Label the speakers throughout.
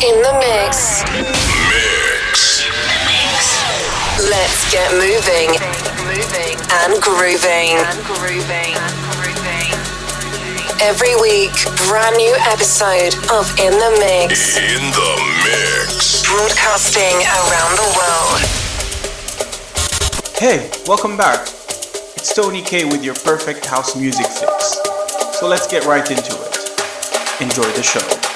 Speaker 1: In the mix.
Speaker 2: Mix.
Speaker 1: Let's get moving. Moving and grooving. And grooving. Every week, brand new episode of In the Mix.
Speaker 2: In the mix.
Speaker 1: Broadcasting around the world.
Speaker 3: Hey, welcome back. It's Tony Kay with your perfect house music fix. So let's get right into it. Enjoy the show.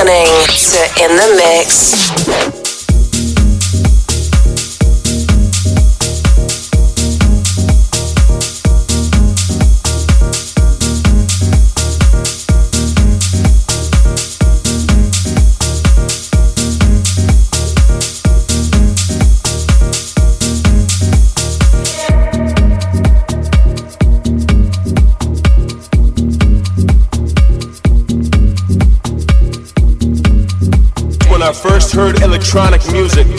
Speaker 1: Listening to In the Mix.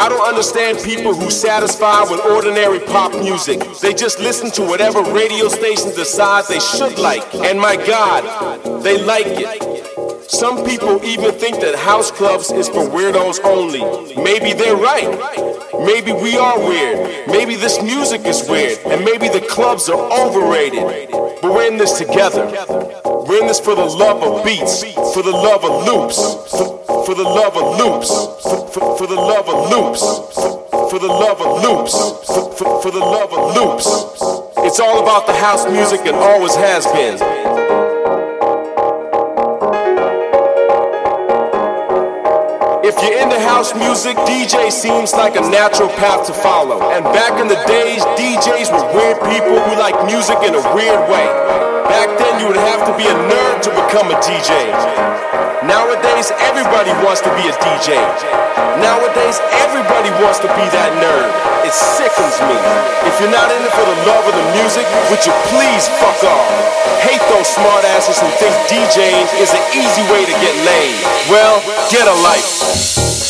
Speaker 4: I don't understand people who satisfy with ordinary pop music. They just listen to whatever radio station decides they should like. And my God, they like it. Some people even think that house clubs is for weirdos only. Maybe they're right. Maybe we are weird. Maybe this music is weird. And maybe the clubs are overrated. But we're in this together. We're in this for the love of beats, for the love of loops, for, the love of loops, for, the love of loops, for, the love of loops, for, for, the love of loops. It's all about the house music and always has been. If you're into house music, DJ seems like a natural path to follow. And back in the days, DJs were weird people who like music in a weird way. Back then, you would have to be a nerd to become a DJ. Nowadays, everybody wants to be a DJ. Nowadays, everybody wants to be that nerd. It sickens me. If you're not in it for the love of the music, would you please fuck off? Hate those smartasses who think DJing is an easy way to get laid. Well, get a life.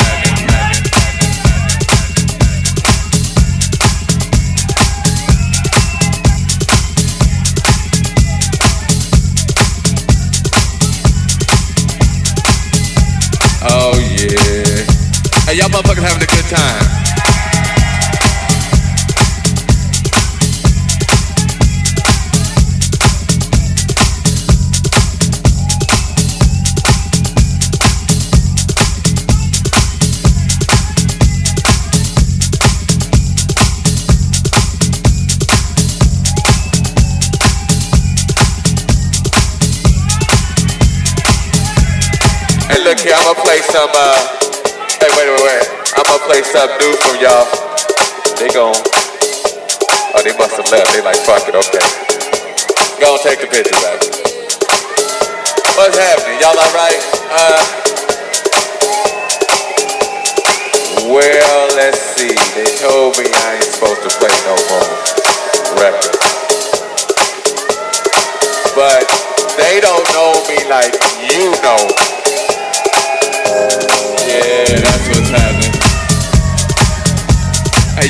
Speaker 5: Motherfuckers having a good time. look here, I'm gonna play some, uh, hey, wait, wait, wait. I'm gonna play something new from y'all. They gon' oh, they must have left. They like, fuck it, okay. Go and take the picture back. What's happening? Y'all alright? Uh, well, let's see. They told me I ain't supposed to play no more records. But they don't know me like you know yeah,